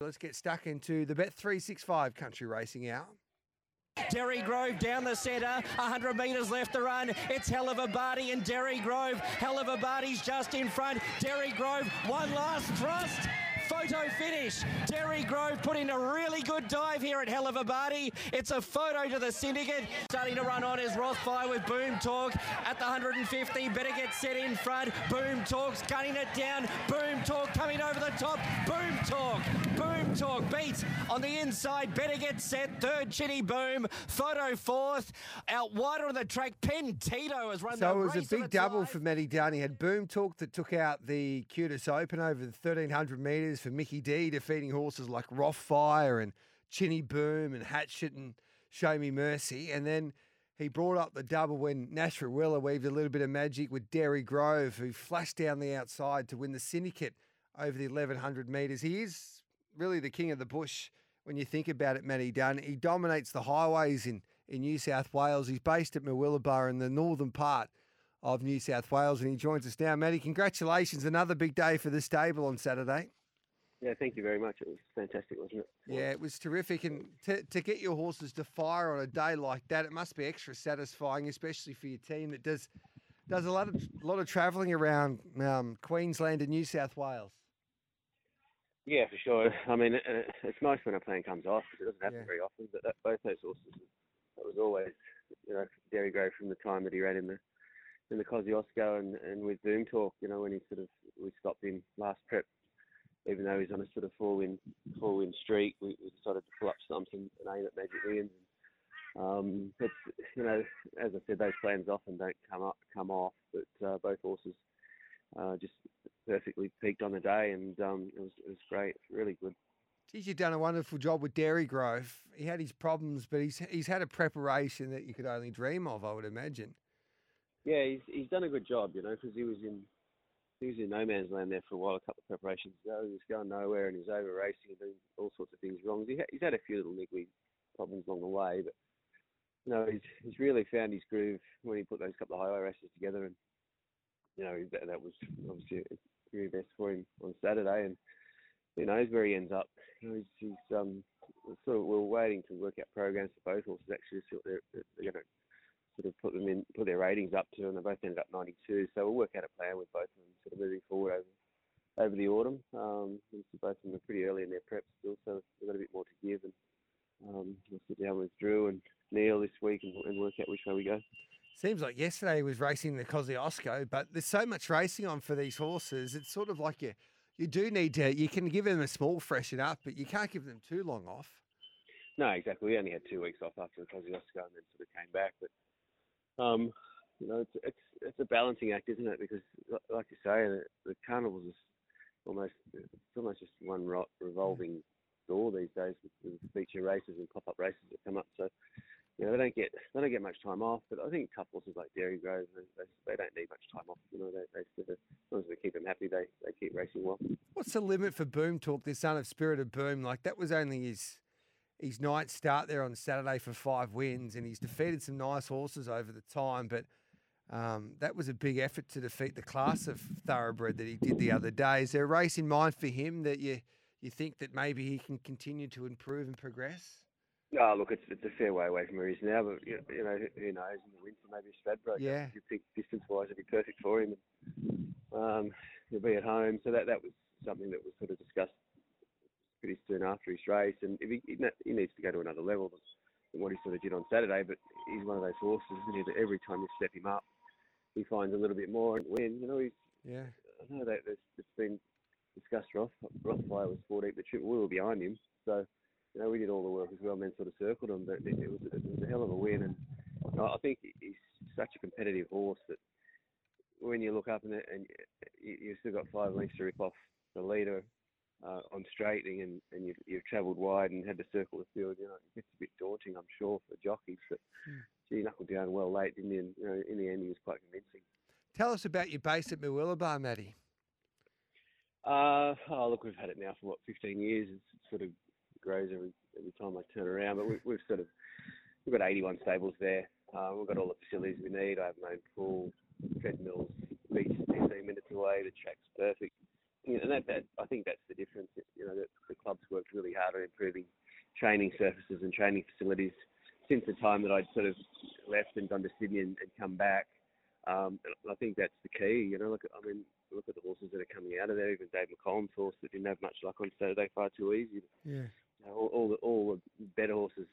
Let's get stuck into the Bet three six five country racing hour. Derry Grove down the centre, 100 metres left to run. It's Hell of a Barty and Derry Grove. Hell of a Barty's just in front. Derry Grove, one last thrust. Photo finish. Derry Grove put in a really good dive here at Hell of a Barty. It's a photo to the syndicate. Starting to run on is Rothfire with Boom Talk at the 150. Better get set in front. Boom Talk's gunning it down. Boom Talk coming over the top. Boom Talk. Boom Talk beats on the inside. Better get set. Third Chinny Boom. Photo fourth. Out wider on the track. Pen Tito has run. So it was a big double life. for Matty Dunn. He had Boom Talk that took out the Cutis Open over the 1300 metres for Mickey D, defeating horses like Roth Fire and Chinny Boom and Hatchet and Show Me Mercy. And then he brought up the double when Nash Rawiller weaved a little bit of magic with Derry Grove, who flashed down the outside to win the syndicate over the 1100 metres. He is really the king of the bush when you think about it, Matty Dunn. He dominates the highways in, in New South Wales. He's based at Murwillumbah in the northern part of New South Wales, and he joins us now. Matty, congratulations. Another big day for the stable on Saturday. Yeah, thank you very much. It was fantastic, wasn't it? Yeah, it was terrific. And to, to get your horses to fire on a day like that, it must be extra satisfying, especially for your team that does does a lot of lot of travelling around um, Queensland and New South Wales. Yeah, for sure. I mean, it, it- it's nice when a plan comes off it doesn't happen Yeah. very often. But that, both those horses, that was always, you know, Derry Grove from the time that he ran in the in the Kosciuszko and, and with Boom Talk, you know, when he sort of we stopped him last prep, even though he's on a sort of four win four win streak, we, we decided to pull up stumps and, aim at Magic Millions. Um, it's you know, as I said, those plans often don't come up come off, but uh, both horses uh, just perfectly peaked on the day, and um, it was it was great, really good. Geez, you've done a wonderful job with Derry Grove. He had his problems, but he's he's had a preparation that you could only dream of, I would imagine. Yeah, he's he's done a good job, you know, because he was in he was in no man's land there for a while. A couple of preparations ago, he was going nowhere, and he's over racing and doing all sorts of things wrong. He ha- he's had a few little niggly problems along the way, but you know, he's he's really found his groove when he put those couple of highway races together, and you know that, that was obviously very best for him on Saturday, and who knows where he ends up. You know, he's, he's um sort of we're waiting to work out programs for both horses actually to see what they're, going to sort of put them in, put their ratings up to, and they both ended up 92. So we'll work out a plan with both of them, sort of moving forward over over the autumn. Um, both of them are pretty early in their prep still, so they've got a bit more to give, and um, we'll sit down with Drew and Neil this week and, and work out which way we go. Seems like yesterday he was racing the Kosciuszko, but there's so much racing on for these horses. It's sort of like you, you do need to, you can give them a small freshen up, but you can't give them too long off. No, exactly. We only had two weeks off after the Kosciuszko and then sort of came back. But um, you know, it's it's it's a balancing act, isn't it? Because like you say, the, the carnivals is almost it's almost just one revolving door these days with, with feature races and pop up races that come up. So you know, they don't get they don't get much time off. But I think tough horses like Derry Grove, they, they, they don't need much time off. You know, they they sort of, as long as we keep them happy, they they keep racing well. What's the limit for Boom Talk, this son of Spirit of Boom? Like that was only his his night start there on Saturday for five wins, and he's defeated some nice horses over the time, but um, that was a big effort to defeat the class of thoroughbred that he did the other day. Is there a race in mind for him that you you think that maybe he can continue to improve and progress? Oh, look, it's it's a fair way away from where he is now, but you you know, who who knows? In the winter, maybe Stradbroke. Yeah. You think distance-wise, it'd be perfect for him. Um, he'll be at home, so that that was something that was sort of discussed pretty soon after his race, and if he he needs to go to another level than what he sort of did on Saturday. But he's one of those horses, isn't he? That every time you step him up, he finds a little bit more and win. You know, he's Yeah. I know that it's been discussed. Roth Rothfire was four deep. The trip we were behind him, so you know we did all the work as well. And then sort of circled him, but it, it was it was a hell of a win. And I I think he's such a competitive horse that when you look up and, and you, you've still got five lengths to rip off the leader uh, on straightening, and, and you've, you've travelled wide and had to circle the field. You know, it gets a bit daunting, I'm sure, for jockeys. But gee, knuckled down well late, didn't he? And you know, in the end, he was quite convincing. Tell us about your base at Murwillumbah, Matty. Uh, oh, look, we've had it now for what 15 years. It's, sort of grows every every time I turn around. But we, we've sort of we've got 81 stables there. Uh, we've got all the facilities we need. I have my own pool, treadmills, beach 15 minutes away. The track's perfect. and that, that I think that's the difference. You know, that the club's worked really hard on improving training surfaces and training facilities since the time that I'd sort of left and gone to Sydney and, and come back. Um, and I think that's the key. You know, look, I mean, look at the horses that are coming out of there. Even Dave McCollum's horse that didn't have much luck on Saturday, far too easy. Yeah. You know, all, all the all the better horses,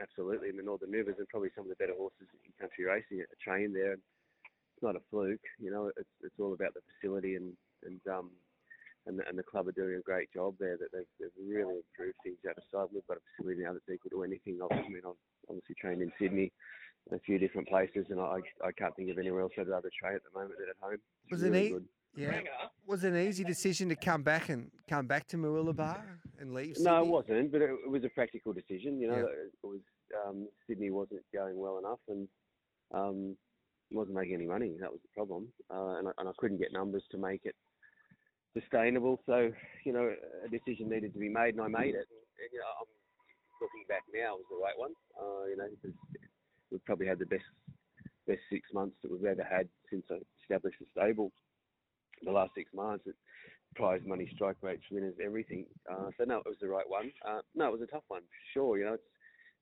absolutely, in the Northern Rivers, and probably some of the better horses in country racing are trained there. It's not a fluke. You know, it's it's all about the facility and and um and the, and the club are doing a great job there. That they've, they've really improved things outside. We've got a facility now that's equal to anything. I mean, I've obviously trained in Sydney, a few different places, and I I can't think of anywhere else I'd rather train at the moment than at home. It's Was it really neat? good. Yeah. Was it an easy decision to come back and come back to Murwillumbah and leave? No, it wasn't, but it, it was a practical decision. You know, Yeah. it was um, Sydney wasn't going well enough, and um, wasn't making any money. That was the problem, uh, and, I, and I couldn't get numbers to make it sustainable. So, you know, a decision needed to be made, and I made it. And, you know, I'm looking back now, it was the right one. Uh, you know, we've probably had the best best six months that we've ever had since I established the stable. The last six months, it, prize money, strike rates, winners, everything. Uh, so no, it was the right one. Uh, no, it was a tough one, sure. You know,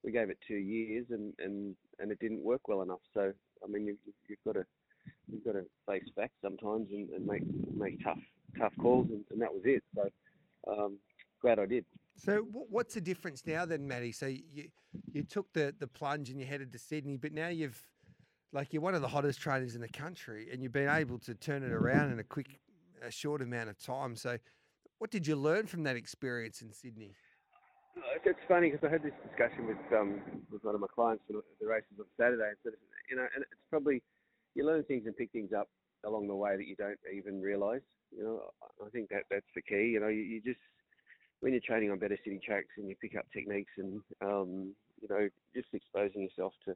we gave it two years and, and, and it didn't work well enough. So I mean, you- you've got to you've got to face facts sometimes and, and make make tough tough calls, and, and that was it. So um, glad I did. So what's the difference now then, Matty? So you you took the the plunge and you headed to Sydney, but now you've like you're one of the hottest trainers in the country, and you've been able to turn it around in a quick, a short amount of time. So, what did you learn from that experience in Sydney? It's funny because I had this discussion with um with one of my clients for the- races on Saturday, and said, you know, and it's probably you learn things and pick things up along the way that you don't even realise. You know, I think that that's the key. You know, you, you just when you're training on better city tracks and you pick up techniques and um you know just exposing yourself to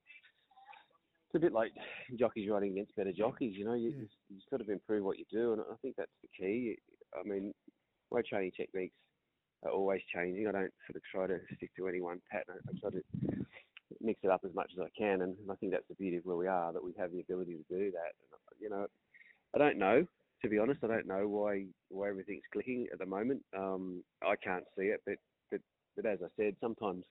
a bit like jockeys riding against better jockeys. You know, you Yeah. you, you sort of improve what you do, and I think that's the key. I mean, my training techniques are always changing. I don't sort of try to stick to any one pattern. I try to mix it up as much as I can, and I think that's the beauty of where we are that we have the ability to do that. And, you know, I don't know to be honest. I don't know why why everything's clicking at the moment. Um, I can't see it, but but but as I said, sometimes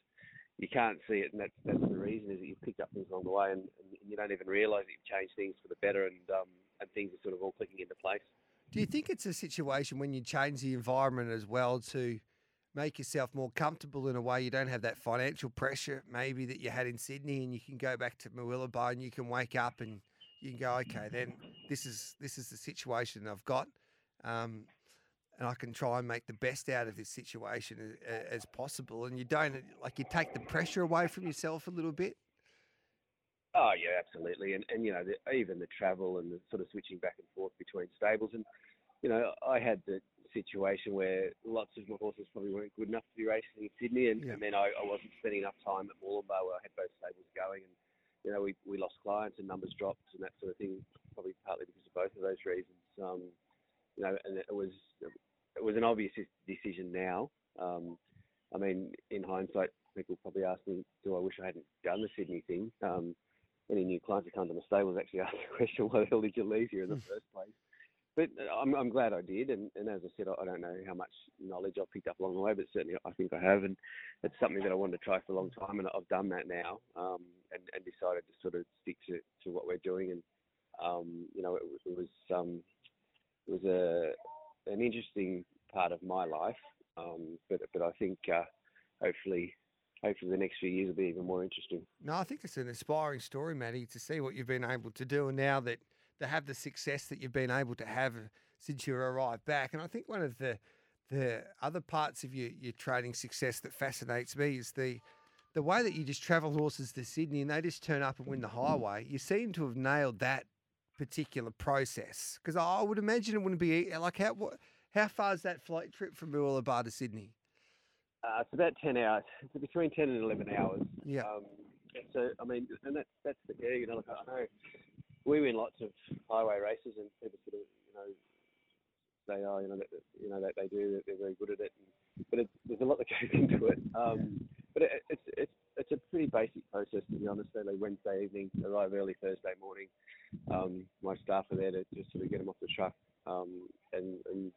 you can't see it, and that's that's the reason is that you've picked up things along the way, and, and you don't even realise that you've changed things for the better, and um, and things are sort of all clicking into place. Do you think it's a situation when you change the environment as well to make yourself more comfortable in a way you don't have that financial pressure maybe that you had in Sydney and you can go back to Murwillumbah and you can wake up and you can go okay then this is this is the situation I've got um, and I can try and make the best out of this situation as, as possible and you don't like you take the pressure away from yourself a little bit Oh yeah, absolutely, and and you know the, even the travel and the sort of switching back and forth between stables, and you know I had the situation where lots of my horses probably weren't good enough to be racing in Sydney, and, Yeah. and then I, I wasn't spending enough time at Murwillumbah where I had both stables going, and you know we we lost clients and numbers dropped and that sort of thing, probably partly because of both of those reasons. Um, you know, and it was it was an obvious decision now. Um, I mean, in hindsight, people probably ask me, do I wish I hadn't done the Sydney thing? Um, any new clients that come to my stables actually ask the question, why the hell did you leave here in the first place? But uh, I'm, I'm glad I did, and, and as I said, I I don't know how much knowledge I've picked up along the way, but certainly I think I have, and it's something that I wanted to try for a long time, and I've done that now, um, and, and decided to sort of stick to, to what we're doing, and um, you know, it, was- it was um, it was a an interesting part of my life, um, but but I think uh, hopefully hopefully the next few years will be even more interesting. No, I think it's an inspiring story, Matty, to see what you've been able to do, and now that to have the success that you've been able to have since you arrived back. And I think one of the the other parts of your your training success that fascinates me is the the way that you just travel horses to Sydney and they just turn up and win the highway. You seem to have nailed that particular process because I would imagine it wouldn't be like how what, how far is that flight trip from Murwillumbah to Sydney? Uh, it's about ten hours. It's between ten and eleven hours. Yeah. Um, so I mean, and that's that's the key. You know, like I know we win lots of highway races, and people sort of you know say, oh, you know, that, you know that they do, that they're very good at it. And, but it's, there's a lot that goes into it. Um, but it, it's it's it's a pretty basic process to be honest. They leave Wednesday evening, arrive early Thursday morning. Um, my staff are there to just sort of get them off the truck um, and, and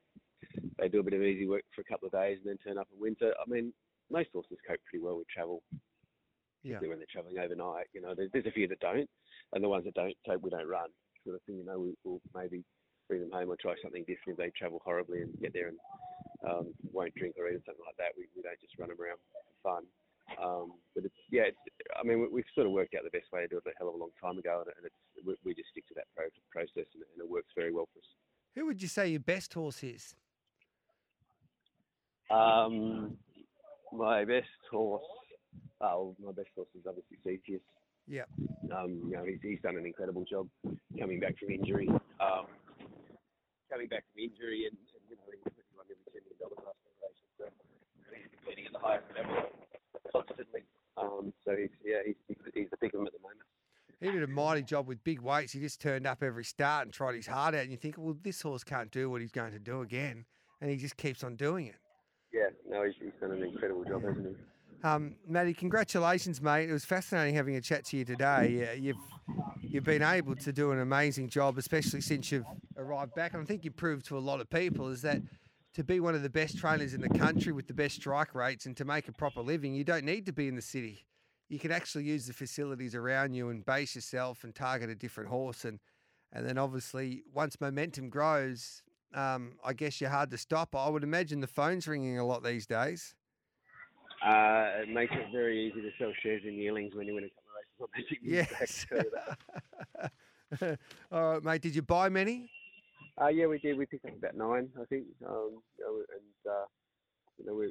they do a bit of easy work for a couple of days and then turn up in winter. I mean, most horses cope pretty well with travel. Yeah. When they're travelling overnight, you know, there's, there's a few that don't, and the ones that don't, so we don't run. Sort of thing, you know, we, we'll maybe bring them home or try something different if they travel horribly and get there and um, won't drink or eat or something like that. We, we don't just run them around for fun. Um, but it's yeah, it's, I mean, we, we've sort of worked out the best way to do it a hell of a long time ago, and, and it's we, we just stick to that pro- process, and, and it works very well for us. Who would you say your best horse is? Um, my best horse, oh, my best horse is obviously Cetius. Yeah. Um, you know, he's, he's done an incredible job coming back from injury. Um, coming back from injury, and, and you know, he, he won every ten million dollars last race. So he's competing at the highest level constantly. Um, so he's yeah, he's, he's, he's the big one at the moment. He did a mighty job with big weights. He just turned up every start and tried his heart out. And you think, well, this horse can't do what he's going to do again. And he just keeps on doing it. Yeah, no, he's, he's done an incredible job, hasn't he? Um, Matty, congratulations, mate. It was fascinating having a chat to you today. You've you've been able to do an amazing job, especially since you've arrived back. And I think you proved to a lot of people is that to be one of the best trainers in the country with the best strike rates and to make a proper living, you don't need to be in the city. You can actually use the facilities around you and base yourself and target a different horse. And and then obviously once momentum grows, um, I guess you're hard to stop. I would imagine the phone's ringing a lot these days. Uh, it makes it very easy to sell shares in yearlings when you win a couple of races on Magic Yes. can tell you that. All right, mate. Did you buy many? Uh, yeah, we did. We picked up about nine, I think. Um, and uh, you know, we,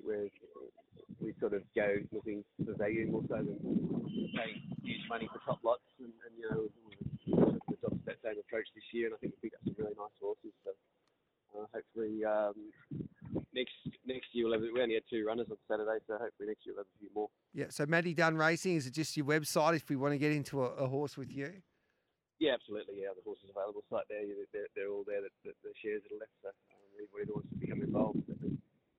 we sort of go looking for value more so than paying huge money for top lots, and, and you know, we adopted that same approach this year, and I think we picked up some really nice horses. So hopefully um, next next year we'll have. We only had two runners on Saturday, so hopefully next year we'll have a few more. Yeah. So Matty Dunn Racing is it just your website if we want to get into a, a horse with you? Yeah, absolutely. Yeah, the horses available site there. They're, they're all there. The, the, the shares that are left. So um, anybody that wants to become involved,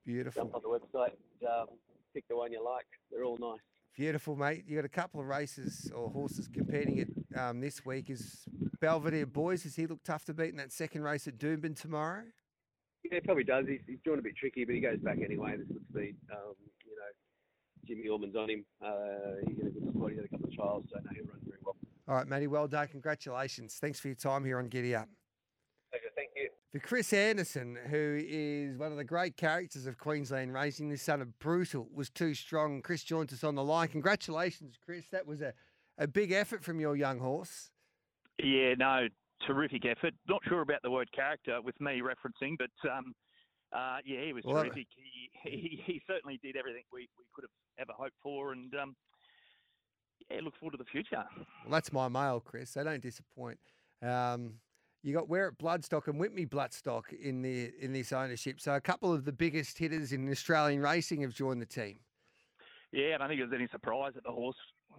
Beautiful. jump on the website, um, pick the one you like. They're all nice. Beautiful, mate. You got a couple of races or horses competing at um, this week. Is Belvedere Boys? Does he look tough to beat in that second race at Doomben tomorrow? Yeah, he probably does. He's, he's drawn a bit tricky, but he goes back anyway. This looks speed. Um, you know, Jimmy Orman's on him. Uh, he's in a good spot. He had a couple of trials, so no, he'll run very well. All right, Matty. Well done. Congratulations. Thanks for your time here on Giddy Up. Okay, thank you. For Chris Anderson, who is one of the great characters of Queensland racing, this son of Brutal, was too strong. Chris joins us on the line. Congratulations, Chris. That was a, a big effort from your young horse. Yeah, no, terrific effort. Not sure about the word character with me referencing, but um, uh, yeah, he was Well, terrific. He, he he certainly did everything we, we could have ever hoped for, and um, yeah, look forward to the future. Well, that's my mail, Chris. They don't disappoint. Um, you got Wear It Bloodstock and Whitby Bloodstock in the in this ownership. So a couple of the biggest hitters in Australian racing have joined the team. Yeah, I don't think it was any surprise that the horse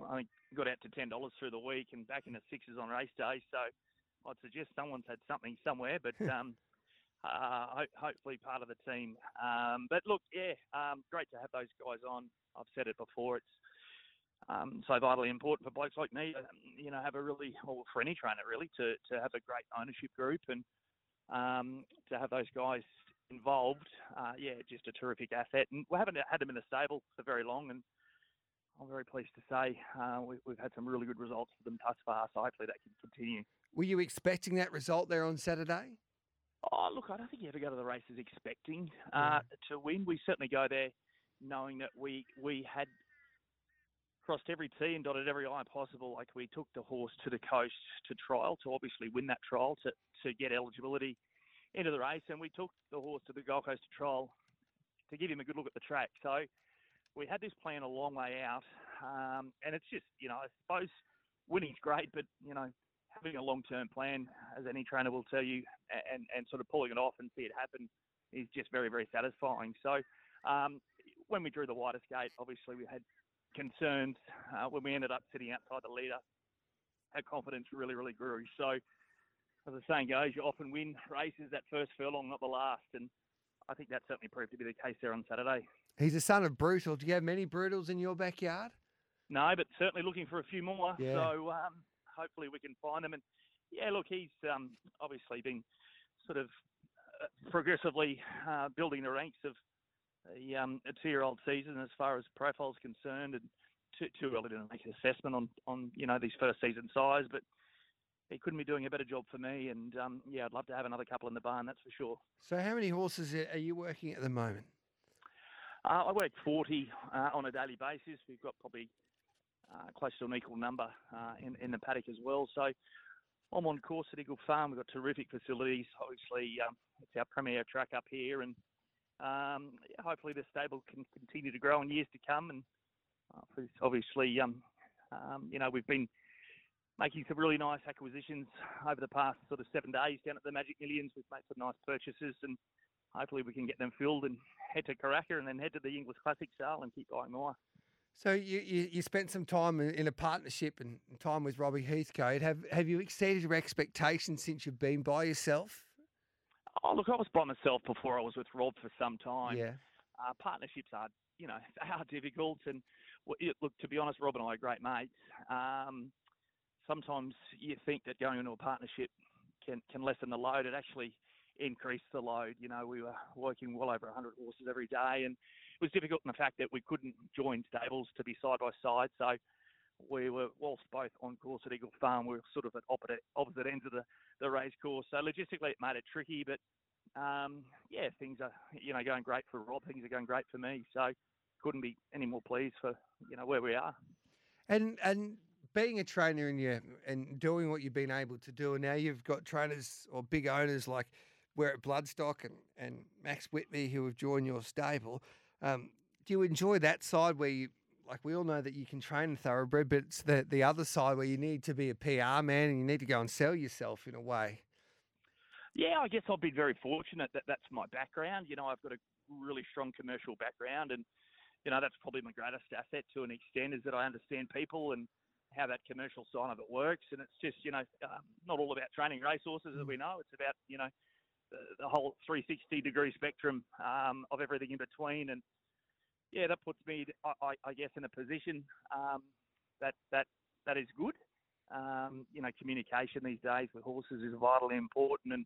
I think got out to ten dollars through the week and back in the sixes on race day. So I'd suggest someone's had something somewhere, but um, uh, ho- hopefully part of the team. Um, but look, yeah, um, great to have those guys on. I've said it before. It's um, so vitally important for blokes like me, um, you know, have a really, or for any trainer really, to, to have a great ownership group and um, to have those guys involved. Uh, yeah, just a terrific asset. And we haven't had them in the stable for very long, and I'm very pleased to say uh, we, we've had some really good results for them thus far. So hopefully that can continue. Were you expecting that result there on Saturday? Oh, look, I don't think you ever go to the races expecting uh, to win. We certainly go there knowing that we we had crossed every T and dotted every I possible. Like we took the horse to the coast to trial to obviously win that trial to to get eligibility into the race, and we took the horse to the Gold Coast to trial to give him a good look at the track. So we had this plan a long way out, um, and it's just you know I suppose winning's great, but you know having a long-term plan, as any trainer will tell you, and, and sort of pulling it off and see it happen is just very, very satisfying. So um, when we drew the widest gate, obviously we had concerns. Uh, when we ended up sitting outside the leader, our confidence really, really grew. So as the saying goes, you often win races that first furlong, not the last. And I think that certainly proved to be the case there on Saturday. He's a son of Brutal. Do you have many Brutals in your backyard? No, but certainly looking for a few more. Yeah. So um, hopefully we can find them. And yeah, look, he's um, obviously been sort of progressively uh, building the ranks of a, um, a two-year-old season as far as profile is concerned, and too, too early to make an assessment on, on you know these first season size, but he couldn't be doing a better job for me. And um, yeah, I'd love to have another couple in the barn, that's for sure. So, how many horses are you working at the moment? Uh, I work 40 uh, on a daily basis. We've got probably uh, close to an equal number uh, in, in the paddock as well. So I'm on course at Eagle Farm. We've got terrific facilities. Obviously, um, it's our premier track up here, and um, hopefully the stable can continue to grow in years to come. And uh, obviously, um, um, you know, we've been making some really nice acquisitions over the past sort of seven days down at the Magic Millions. We've made some nice purchases, and hopefully we can get them filled and head to Karaka and then head to the Inglis Classic sale and keep buying more. So you, you, you, spent some time in a partnership and time with Robbie Heathcote. Have have you exceeded your expectations since you've been by yourself? Oh, look, I was by myself before I was with Rob for some time. Yeah. Uh, partnerships are, you know, are difficult. And look, to be honest, Rob and I are great mates. Um, sometimes you think that going into a partnership can, can lessen the load. It actually increased the load. You know, we were working well over 100 horses every day, and it was difficult in the fact that we couldn't join stables to be side by side. So we were, whilst both on course at Eagle Farm, we were sort of at opposite, opposite ends of the, the race course. So logistically, it made it tricky, but um, yeah, things are you know going great for Rob. Things are going great for me. So couldn't be any more pleased for you know where we are. And and being a trainer and you and doing what you've been able to do, and now you've got trainers or big owners like we're at Bloodstock and, and Max Whitby who have joined your stable. Um, do you enjoy that side where you, like we all know that you can train in thoroughbred, but it's the, the other side where you need to be a PR man and you need to go and sell yourself in a way? Yeah, I guess I've been very fortunate that that's my background. You know, I've got a really strong commercial background and, you know, that's probably my greatest asset to an extent is that I understand people and how that commercial side of it works. And it's just, you know, um, not all about training racehorses, as mm. we know. It's about, you know, the, whole 360 degree spectrum um, of everything in between. And yeah, that puts me, I, I guess, in a position um, that that that is good. Um, you know, communication these days with horses is vitally important, and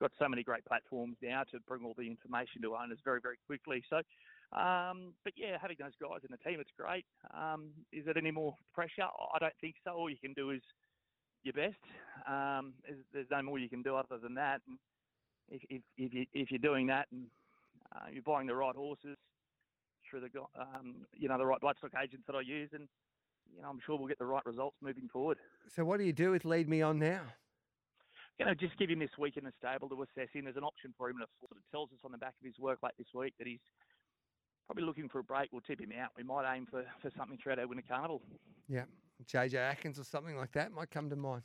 got so many great platforms now to bring all the information to owners very, very quickly. So, um, but yeah, having those guys in the team, it's great. Um, is it any more pressure? I don't think so. All you can do is your best. Um, there's no more you can do other than that. And if if if, you, if you're doing that and uh, you're buying the right horses through the um, you know the right bloodstock agents that I use, and you know I'm sure we'll get the right results moving forward. So what do you do with Lead Me On now? You know, just give him this week in the stable to assess him. There's an option for him that sort of tells us on the back of his work late this week that he's probably looking for a break. We'll tip him out. We might aim for, for something throughout our winter carnival. Yeah, JJ Atkins or something like that might come to mind.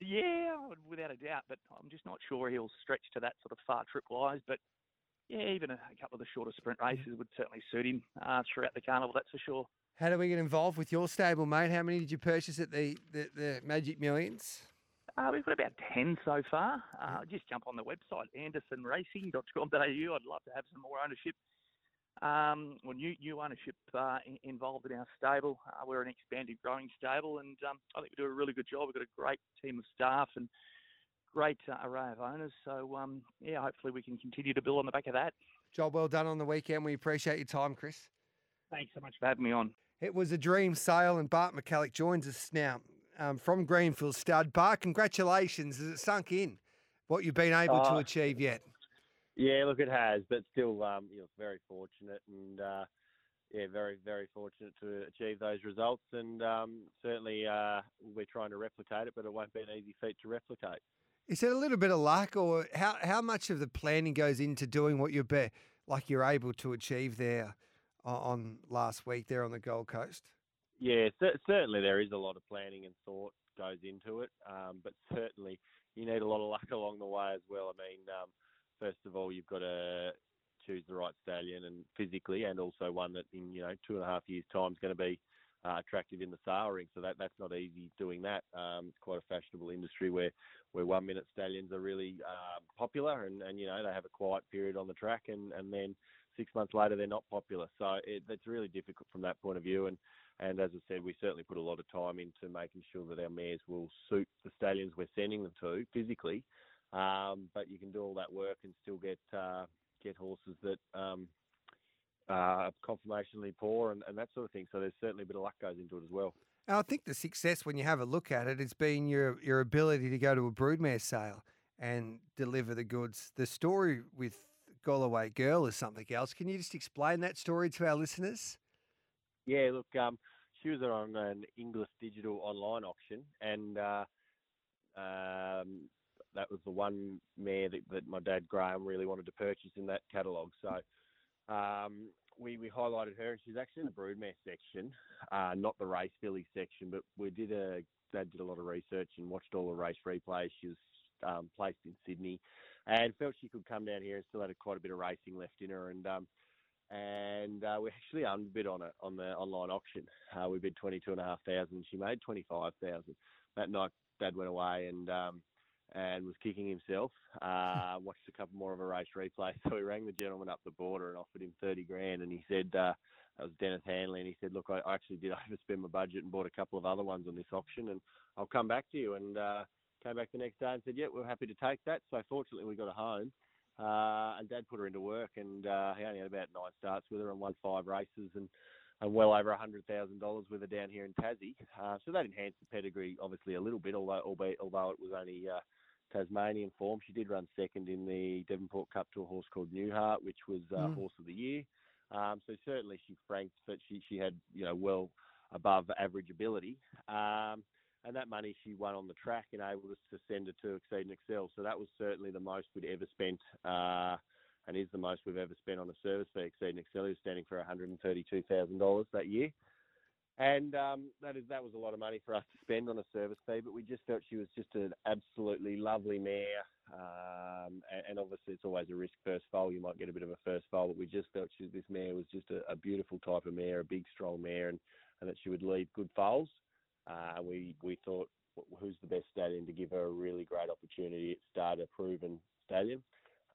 Yeah, without a doubt, but I'm just not sure he'll stretch to that sort of far trip wise. But yeah, even a, a couple of the shorter sprint races would certainly suit him uh, throughout the carnival, that's for sure. How do we get involved with your stable, mate? How many did you purchase at the, the, the Magic Millions? Uh, we've got about 10 so far. Uh, just jump on the website, andersonracing.com.au. I'd love to have some more ownership um, well, new new ownership uh, involved in our stable. Uh, we're an expanded, growing stable, and um, I think we do a really good job. We've got a great team of staff and great uh, array of owners. So um, yeah, hopefully we can continue to build on the back of that. Job well done on the weekend. We appreciate your time, Chris. Thanks so much for having me on. It was a dream sale, and Bart McCulloch joins us now um, from Grenville Stud. Bart, congratulations. Has it sunk in what you've been able to uh, achieve yet? Yeah, look, it has, but still, um, you know, very fortunate and uh, yeah, very, very fortunate to achieve those results. And um, certainly, uh, we're trying to replicate it, but it won't be an easy feat to replicate. Is it a little bit of luck, or how how much of the planning goes into doing what you're be, like you're able to achieve there on last week there on the Gold Coast? Yeah, certainly there is a lot of planning and thought goes into it, um, but certainly you need a lot of luck along the way as well. I mean, um, first of all, you've got to choose the right stallion and physically, and also one that in you know two and a half years' time is going to be uh, attractive in the sale ring. So that that's not easy doing that. Um, it's quite a fashionable industry where where one minute stallions are really uh, popular, and, and you know they have a quiet period on the track, and and then six months later they're not popular. So it, it's really difficult from that point of view. And and as I said, we certainly put a lot of time into making sure that our mares will suit the stallions we're sending them to physically Um, but you can do all that work and still get uh, get horses that um, are conformationally poor and, and that sort of thing. So there's certainly a bit of luck goes into it as well. And I think the success, when you have a look at it, has been your your ability to go to a broodmare sale and deliver the goods. The story with Galloway Girl is something else. Can you just explain that story to our listeners? Yeah, look, um, she was on an Inglis digital online auction, and uh, um, that was the one mare that, that, my dad Graham really wanted to purchase in that catalogue. So um, we, we highlighted her, and she's actually in the broodmare section, uh, not the race filly section. But we did a dad did a lot of research and watched all the race replays. She was um, placed in Sydney, and felt she could come down here and still had quite a bit of racing left in her. And um, and uh, we actually underbid on it on the online auction. Uh, we bid twenty two and a half thousand. She made twenty five thousand. That night, Dad went away and um, and was kicking himself. Uh, watched a couple more of a race replay, so we rang the gentleman up the border and offered him thirty grand. And he said uh, that was Dennis Hanley, and he said, "Look, I, I actually did overspend my budget and bought a couple of other ones on this auction, and I'll come back to you." And uh, came back the next day and said, "Yeah, we're happy to take that." So fortunately, we got a home. Uh, and Dad put her into work, and uh, he only had about nine starts with her and won five races and, and well over a hundred thousand dollars with her down here in Tassie. Uh, so that enhanced the pedigree obviously a little bit, although albeit, although it was only uh, Tasmanian form. She did run second in the Devonport Cup to a horse called Newhart, which was uh, mm. horse of the year. Um, so certainly she franked that she she had you know well above average ability. Um, and that money she won on the track enabled us to send her to Exceed and Excel. So that was certainly the most we'd ever spent, uh, and is the most we've ever spent on a service fee. Exceed and Excel is standing for $132,000 that year. And um, that is that was a lot of money for us to spend on a service fee, but we just felt she was just an absolutely lovely mare. Um, and, and, obviously, it's always a risk first foal. You might get a bit of a first foal, but we just felt she, this mare was just a, a beautiful type of mare, a big, strong mare, and, and that she would lead good foals. Uh, we we thought who's the best stallion to give her a really great opportunity at start a proven stallion,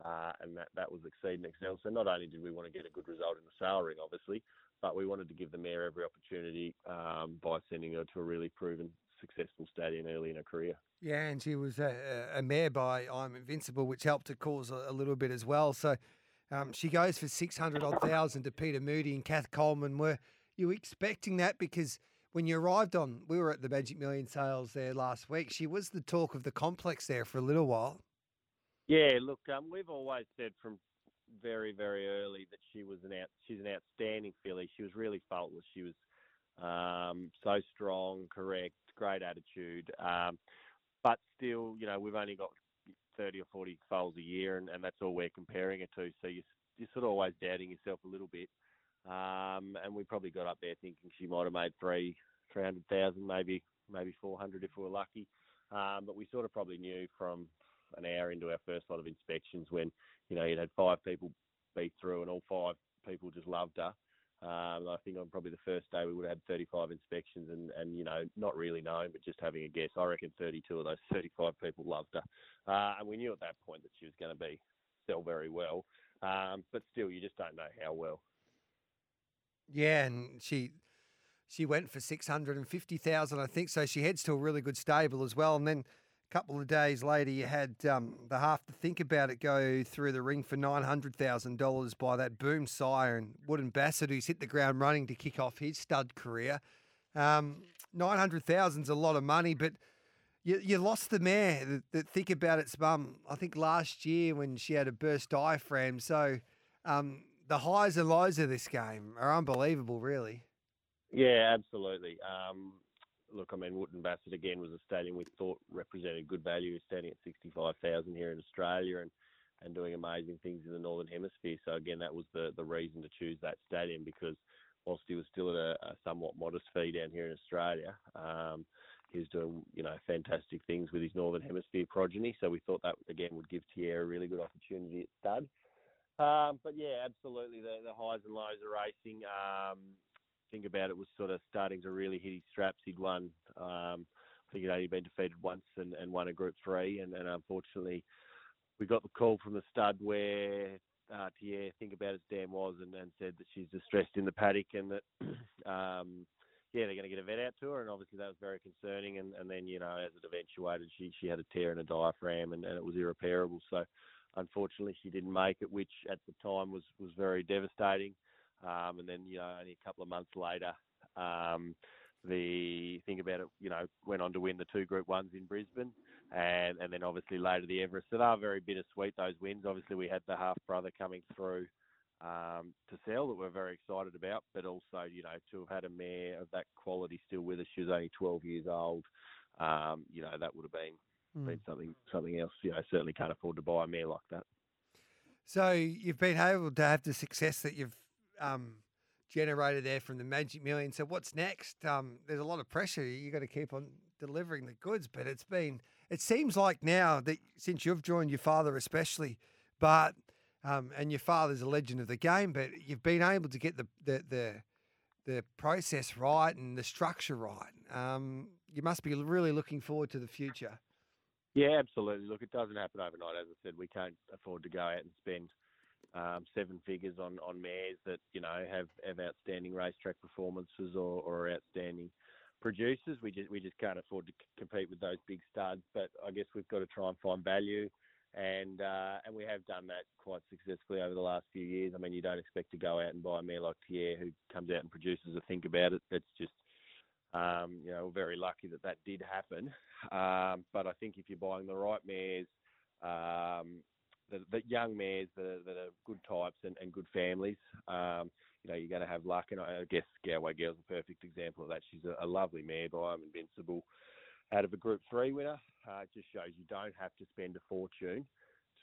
uh, and that that was Exceed and Excel. So not only did we want to get a good result in the sale ring, obviously, but we wanted to give the mare every opportunity um, by sending her to a really proven successful stallion early in her career. Yeah, and she was a, a mare by I'm Invincible, which helped to cause a, a little bit as well. So um, she goes for six hundred odd thousand to Peter Moody and Kath Coleman. Were you expecting that because? when you arrived on, we were at the Magic Million sales there last week. She was the talk of the complex there for a little while. Yeah, look, um, we've always said from very, very early that she was an out, she's an outstanding filly. She was really faultless. She was um, so strong, correct, great attitude. Um, but still, you know, we've only got 30 or 40 foals a year, and, and that's all we're comparing it to. So you, you're sort of always doubting yourself a little bit. Um, and we probably got up there thinking she might have made three, three hundred thousand, maybe, maybe four hundred if we were lucky. Um, but we sort of probably knew from an hour into our first lot of inspections when you know you'd had five people beat through and all five people just loved her. Um, I think on probably the first day we would have had 35 inspections and, and you know not really knowing but just having a guess. I reckon 32 of those 35 people loved her, uh, and we knew at that point that she was going to be sell very well. Um, but still, you just don't know how well. Yeah, and she she went for six hundred and fifty thousand, I think. So she heads to a really good stable as well. And then couple of days later, you had um, the half to think about it go through the ring for nine hundred thousand dollars by that Boom Sire and Wootton Bassett, who's hit the ground running to kick off his stud career. Um, nine hundred is a lot of money, but you, you lost the mare. That, that think about its mum. I think last year when she had a burst diaphragm. So. Um, the highs and lows of this game are unbelievable, really. Yeah, absolutely. Um, look, I mean, Wootton Bassett again was a stadium we thought represented good value, standing at sixty-five thousand here in Australia, and and doing amazing things in the Northern Hemisphere. So again, that was the the reason to choose that stadium because whilst he was still at a, a somewhat modest fee down here in Australia, um, he was doing you know fantastic things with his Northern Hemisphere progeny. So we thought that again would give Tierra a really good opportunity at stud. Um, but yeah, absolutely. The, the highs and lows of racing. Um, think about it was sort of starting to really hit his straps. He'd won. Um, I think he'd only been defeated once and, and won a Group Three, and, and unfortunately, we got the call from the stud where uh, Pierre, think about as Dan was, and, and said that she's distressed in the paddock and that um, yeah, they're going to get a vet out to her, and obviously that was very concerning. And, and then you know, as it eventuated, she she had a tear in a diaphragm, and, and it was irreparable. So unfortunately, she didn't make it, which at the time was was very devastating. Um, and then you know, only a couple of months later, um, the think about it, you know, went on to win the two Group Ones in Brisbane, and and then obviously later the Everest. So they are very bittersweet those wins. Obviously, we had the half brother coming through um, to sell that we're very excited about, but also you know to have had a mare of that quality still with us. She was only 12 years old. Um, you know that would have been mm. been something something else. You know certainly can't afford to buy a mare like that. So you've been able to have the success that you've um, generated there from the Magic Million. So what's next? Um, there's a lot of pressure. You got to keep on delivering the goods, but it's been. It seems like now that since you've joined your father, especially, but um, and your father's a legend of the game, but you've been able to get the the the, the process right and the structure right. Um, you must be really looking forward to the future. Yeah, absolutely. Look, it doesn't happen overnight. As I said, we can't afford to go out and spend um, seven figures on, on mares that you know have, have outstanding racetrack performances or, or outstanding producers. We just we just can't afford to c- compete with those big studs. But I guess we've got to try and find value, and uh, and we have done that quite successfully over the last few years. I mean, you don't expect to go out and buy a mare like Pierre who comes out and produces a think about it. It's just um, you know we're very lucky that that did happen. Um, but I think if you're buying the right mares. Um, the, the young mares that are, that are good types and, and good families. Um, you know, you're going to have luck, and I guess Galway Girl's a perfect example of that. She's a, a lovely mare by I'm Invincible out of a Group 3 winner. Uh, it just shows you don't have to spend a fortune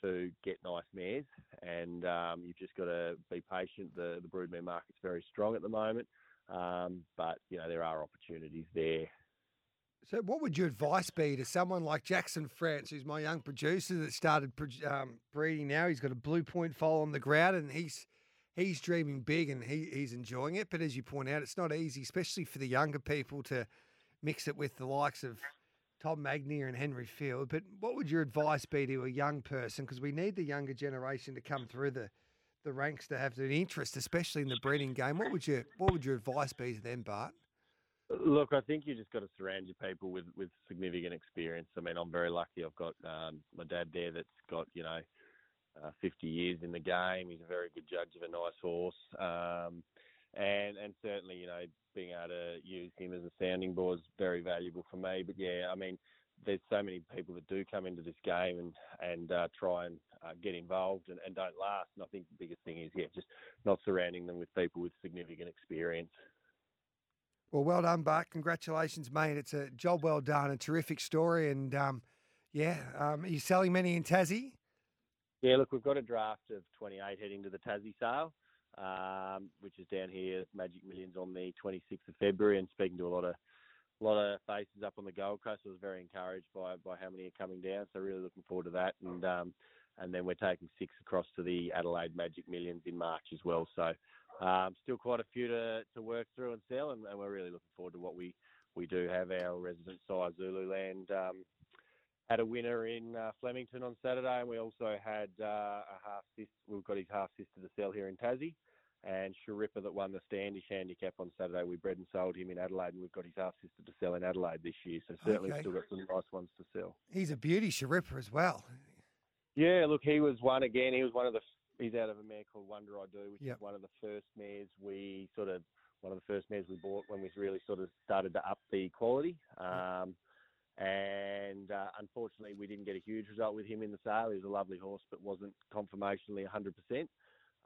to get nice mares, and um, you've just got to be patient. The, the broodmare market's very strong at the moment, um, but, you know, there are opportunities there so, what would your advice be to someone like Jackson France, who's my young producer that started um, breeding now? He's got a blue point foal on the ground, and he's he's dreaming big and he, he's enjoying it. But as you point out, it's not easy, especially for the younger people, to mix it with the likes of Tom Magnier and Henry Field. But what would your advice be to a young person? Because we need the younger generation to come through the the ranks to have an interest, especially in the breeding game. What would your what would your advice be to them, Bart? Look, I think you just got to surround your people with, with significant experience. I mean, I'm very lucky. I've got um, my dad there that's got you know uh, 50 years in the game. He's a very good judge of a nice horse, um, and and certainly you know being able to use him as a sounding board is very valuable for me. But yeah, I mean, there's so many people that do come into this game and and uh, try and uh, get involved and, and don't last. And I think the biggest thing is yeah, just not surrounding them with people with significant experience. Well, well done, Bart. Congratulations, mate. It's a job well done, a terrific story. And um, yeah, um, are you selling many in Tassie? Yeah, look, we've got a draft of 28 heading to the Tassie sale, um, which is down here, at Magic Millions on the 26th of February, and speaking to a lot of a lot of faces up on the Gold Coast. I was very encouraged by by how many are coming down. So really looking forward to that. And um, and then we're taking six across to the Adelaide Magic Millions in March as well. So um, still quite a few to, to work through and sell, and, and, we're really looking forward to what we, we do have. Our resident sire Zululand um, had a winner in uh, Flemington on Saturday, and we also had uh, a half sister. We've got his half sister to sell here in Tassie, and Sharippa that won the Standish handicap on Saturday. We bred and sold him in Adelaide, and we've got his half sister to sell in Adelaide this year. So certainly okay. still got some nice ones to sell. He's a beauty, Sharippa as well. Yeah, look, he was one again. He was one of the he's out of a mare called Wonder I Do, which yep. is one of the first mares we sort of one of the first mares we bought when we really sort of started to up the quality. Um, and uh, unfortunately, we didn't get a huge result with him in the sale. He was a lovely horse, but wasn't conformationally 100%.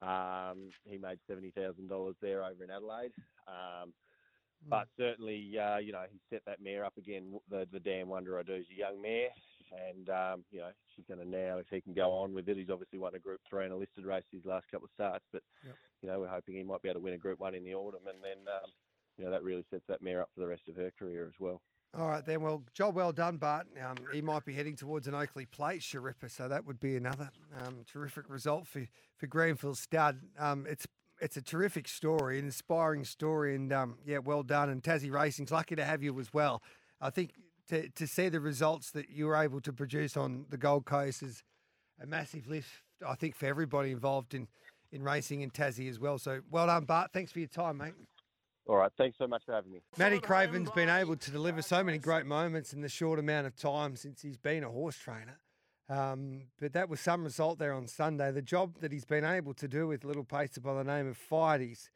Um, he made seventy thousand dollars there over in Adelaide. Um, mm. but certainly, uh, you know, he set that mare up again. The the damn wonder I do is a young mare and um, you know she's going to now if he can go on with it. He's obviously won a Group Three and a listed race his last couple of starts, but yep. you know we're hoping he might be able to win a Group One in the autumn, and then um, you know that really sets that mare up for the rest of her career as well. All right, then. Well, job well done, Bart. Um, he might be heading towards an Oakley Plate, Sharippa, so that would be another um, terrific result for for Grenville Stud. Um, it's it's a terrific story, an inspiring story, and um, yeah, well done. And Tassie Racing's lucky to have you as well. I think to, to see the results that you were able to produce on the Gold Coast is a massive lift, I think, for everybody involved in, in racing in Tassie as well. So well done, Bart. Thanks for your time, mate. All right. Thanks so much for having me. Matty Craven's been able to deliver so many great moments in the short amount of time since he's been a horse trainer. Um, but that was some result there on Sunday. The job that he's been able to do with little pacer by the name of Fighties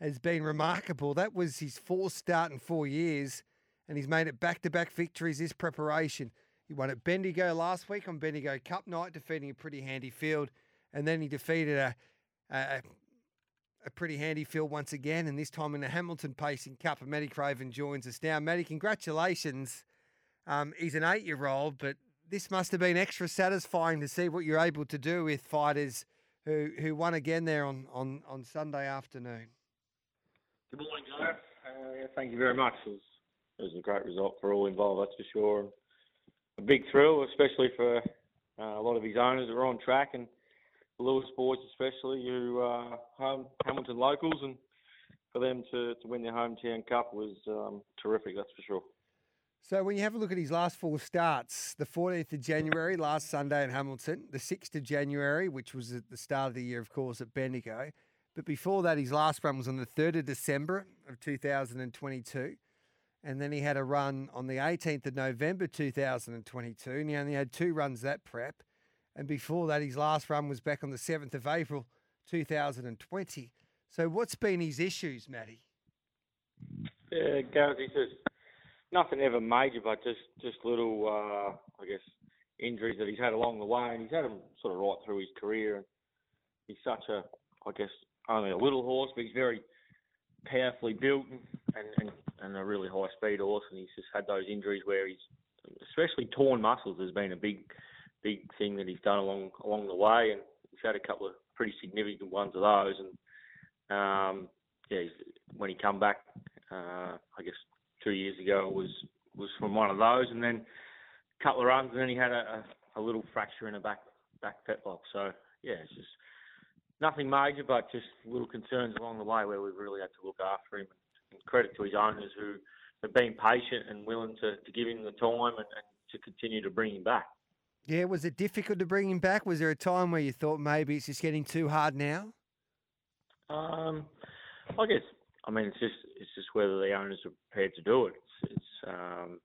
has been remarkable. That was his fourth start in four years, and he's made it back to back victories this preparation. He won at Bendigo last week on Bendigo Cup night, defeating a pretty handy field, and then he defeated a, a, a pretty handy field once again, and this time in the Hamilton Pacing Cup. And Matty Craven joins us now. Matty, congratulations. Um, he's an eight year old, but this must have been extra satisfying to see what you're able to do with fighters who, who won again there on, on, on Sunday afternoon. Good morning, Joe. Uh, thank you very much. It was, it was a great result for all involved, that's for sure. A big thrill, especially for uh, a lot of his owners that were on track and Lewis boys, especially, who are home Hamilton locals, and for them to, to win their hometown cup was um, terrific, that's for sure. So when you have a look at his last four starts, the 14th of January, last Sunday in Hamilton, the 6th of January, which was at the start of the year, of course, at Bendigo. But before that, his last run was on the 3rd of December of 2022. And then he had a run on the 18th of November 2022. And he only had two runs that prep. And before that, his last run was back on the 7th of April 2020. So what's been his issues, Matty? Yeah, Gareth, he says nothing ever major, but just just little, uh, I guess, injuries that he's had along the way, and he's had them sort of right through his career. And he's such a, I guess, only a little horse, but he's very powerfully built and, and, and a really high speed horse, and he's just had those injuries where he's, especially torn muscles, has been a big, big thing that he's done along along the way, and he's had a couple of pretty significant ones of those, and um, yeah, when he come back, uh, I guess two years ago was was from one of those, and then a couple of runs, and then he had a, a, a little fracture in a back back fetlock. So yeah, it's just nothing major, but just little concerns along the way where we've really had to look after him. And credit to his owners who have been patient and willing to, to give him the time and, and to continue to bring him back. Yeah, was it difficult to bring him back? Was there a time where you thought maybe it's just getting too hard now? Um, I guess I mean, it's just it's just whether the owners are prepared to do it. It's, it's um,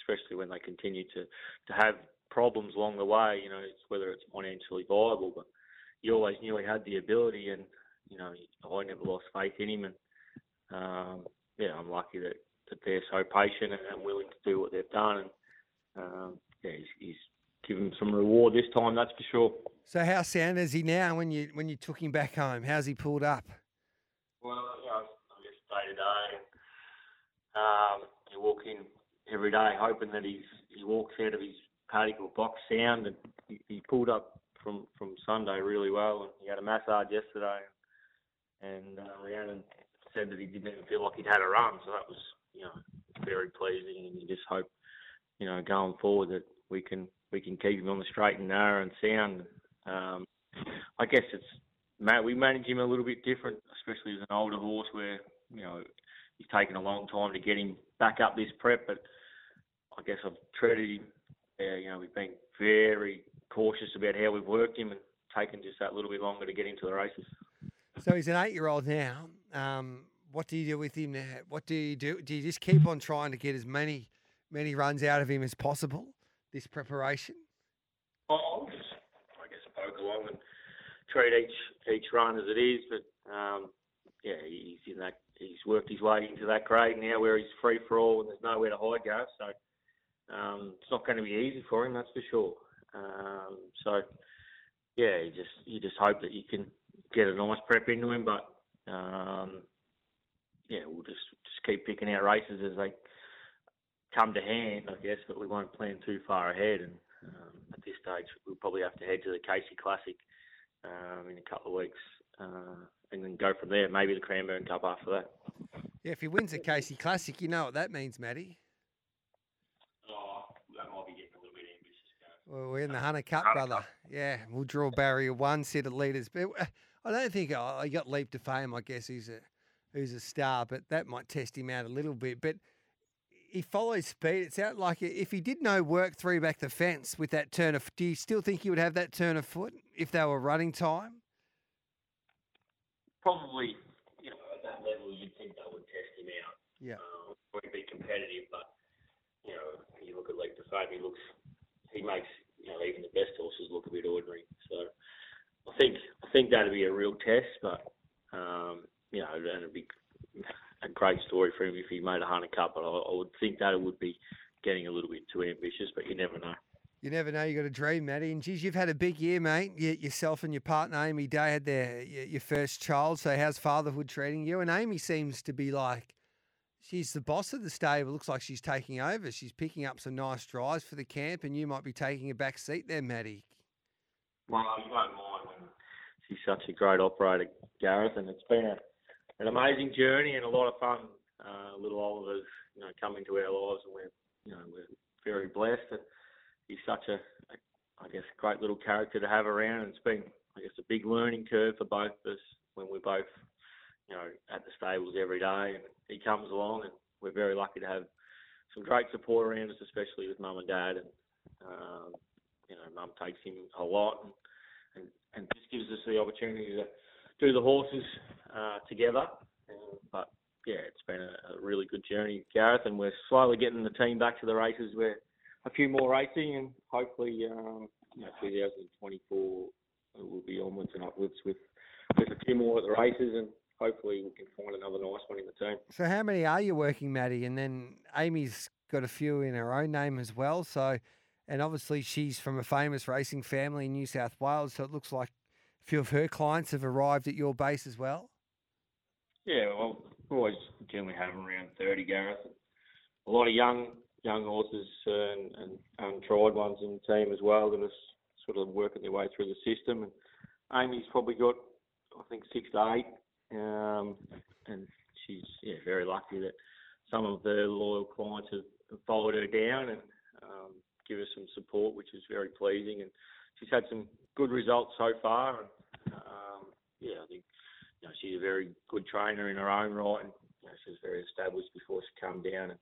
especially when they continue to to have problems along the way. You know, it's whether it's financially viable. But you always knew he had the ability, and you know, I never lost faith in him. And um, yeah, I'm lucky that that they're so patient and, and willing to do what they've done. And um, yeah, he's, he's given some reward this time, that's for sure. So how sound is he now when you when you took him back home? How's he pulled up? Well, you know, day to day. Um, you walk in every day hoping that he's he walks out of his paddock or box sound, and he, he pulled up from from Sunday really well, and he had a massage yesterday, and uh, Rhiannon said that he didn't even feel like he'd had a run, so that was you know very pleasing, and you just hope you know going forward that we can we can keep him on the straight and narrow and sound. Um, I guess it's Matt. we manage him a little bit different, especially as an older horse where you know, he's taken a long time to get him back up this prep, but I guess I've treated him. Uh, you know, we've been very cautious about how we've worked him and taken just that little bit longer to get into the races. So he's an eight-year-old now. Um, what do you do with him now? What do you do? Do you just keep on trying to get as many many runs out of him as possible this preparation? I'll just, I guess, poke along and treat each each run as it is. But um, yeah, he's in that he's worked his way into that grade now where he's free for all and there's nowhere to hide go. So um, it's not going to be easy for him, that's for sure. Um, so yeah, you just you just hope that you can get a nice prep into him, but um, yeah, we'll just just keep picking out races as they come to hand, I guess, but we won't plan too far ahead. And um, at this stage, we'll probably have to head to the Casey Classic um, in a couple of weeks. Uh, and then go from there. Maybe the Cranbourne Cup after that. Yeah, if he wins the Casey Classic, you know what that means, Matty. Oh, that might be getting a little bit ambitious. Well, we're in the Hunter Cup, Hunter brother. Cup. Yeah, we'll draw barrier one, set of leaders. But uh, I don't think oh, he got leap to fame. I guess he's a who's a star, but that might test him out a little bit. But he follows speed. It's out like if he did no work through back the fence with that turn of. Do you still think he would have that turn of foot if they were running time? probably, you know, at that level, you'd think that would test him out. Yeah. Uh, won't be competitive, but you know, you look at Leap to Fame, he looks, he makes you know even the best horses look a bit ordinary. So I think I think that'd be a real test, but um, you know, and it'd be a great story for him if he made a Hunter Cup. But I, I would think that it would be getting a little bit too ambitious, but you never know. You never know. You got a dream, Matty. And geez, you've had a big year, mate. You, yourself and your partner Amy Day had their your, your first child. So how's fatherhood treating you? And Amy seems to be like she's the boss of the stable. Looks like she's taking over. She's picking up some nice drives for the camp, and you might be taking a back seat there, Matty. Well, you won't mind she's such a great operator, Gareth, and it's been a, an amazing journey and a lot of fun. Uh, little Oliver's, you know, come into our lives, and we're, you know, we're very blessed. And he's such a, a, I guess, great little character to have around. And it's been, I guess, a big learning curve for both of us when we're both, you know, at the stables every day. And he comes along, and we're very lucky to have some great support around us, especially with mum and dad. And um, you know, mum takes him a lot, and, and and just gives us the opportunity to do the horses uh, together. But yeah, it's been a, a really good journey, Gareth, and we're slowly getting the team back to the races. We're a few more racing, and hopefully, um, you know, 2024 will be onwards and upwards with with a few more at the races, and hopefully we can find another nice one in the team. So how many are you working, Matty? And then Amy's got a few in her own name as well. So, and obviously she's from a famous racing family in New South Wales. So it looks like a few of her clients have arrived at your base as well. Yeah, well, we always generally have around 30, Gareth. A lot of young young horses uh, and, and untried ones in the team as well that are sort of working their way through the system. And Amy's probably got, I think, six to eight, um, and she's yeah very lucky that some of the loyal clients have followed her down and um, give her some support, which is very pleasing. And she's had some good results so far. And um, yeah, I think you know, she's a very good trainer in her own right, and you know, she was very established before she came down. And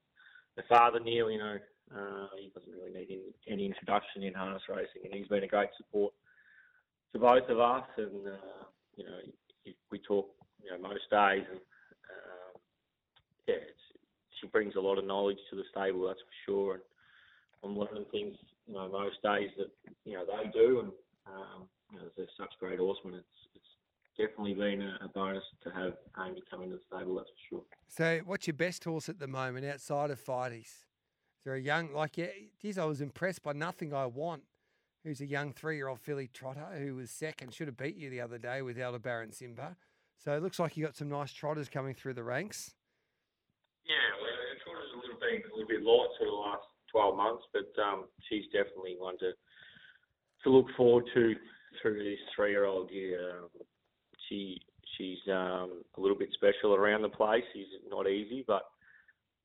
her father, Neil, you know, uh, he doesn't really need any, any introduction in harness racing, and he's been a great support to both of us. And uh, you know, we talk, you know, most days, and um, yeah, she brings a lot of knowledge to the stable, that's for sure. And I'm learning things, you know, most days that you know they do, and um, you know, they're such great horsemen. It's it's definitely been a, a bonus to have Amy come into the stable, that's for sure. So, what's your best horse at the moment outside of Fighties? Is there a young, like, yeah, geez, I was impressed by Nothing I Want, who's a young three year old filly trotter who was second, should have beat you the other day with Aldebaran Simba. So, it looks like you got some nice trotters coming through the ranks. Yeah, well, the trotter's a little bit, a little bit light for the last 12 months, but um, she's definitely one to to look forward to through this three year. Um, she she's um, a little bit special around the place. She's not easy, but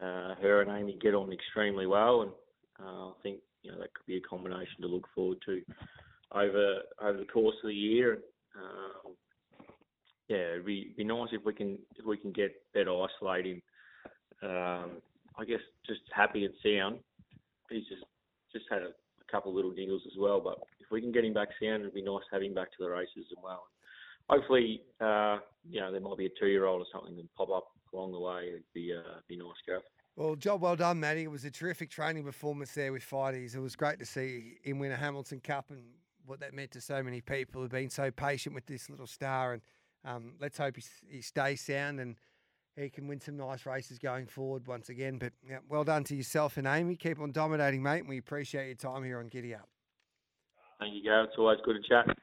uh, her and Amy get on extremely well, and uh, I think you know that could be a combination to look forward to over over the course of the year. Um, yeah, it'd be, be nice if we can if we can get better isolate him. Um, I guess just happy and sound. He's just just had a, a couple little niggles as well, but if we can get him back sound, it'd be nice having him back to the races as well hopefully, uh, you know, there might be a two-year-old or something that pop up along the way. It'd be uh, be nice, Gareth. Well, job well done, Matty. It was a terrific training performance there with Fighties. It was great to see him win a Hamilton Cup and what that meant to so many people who've been so patient with this little star. And um, let's hope he, he stays sound and he can win some nice races going forward once again. But yeah, well done to yourself and Amy. Keep on dominating, mate. And we appreciate your time here on Giddy Up. Thank you, Gareth. It's always good to chat.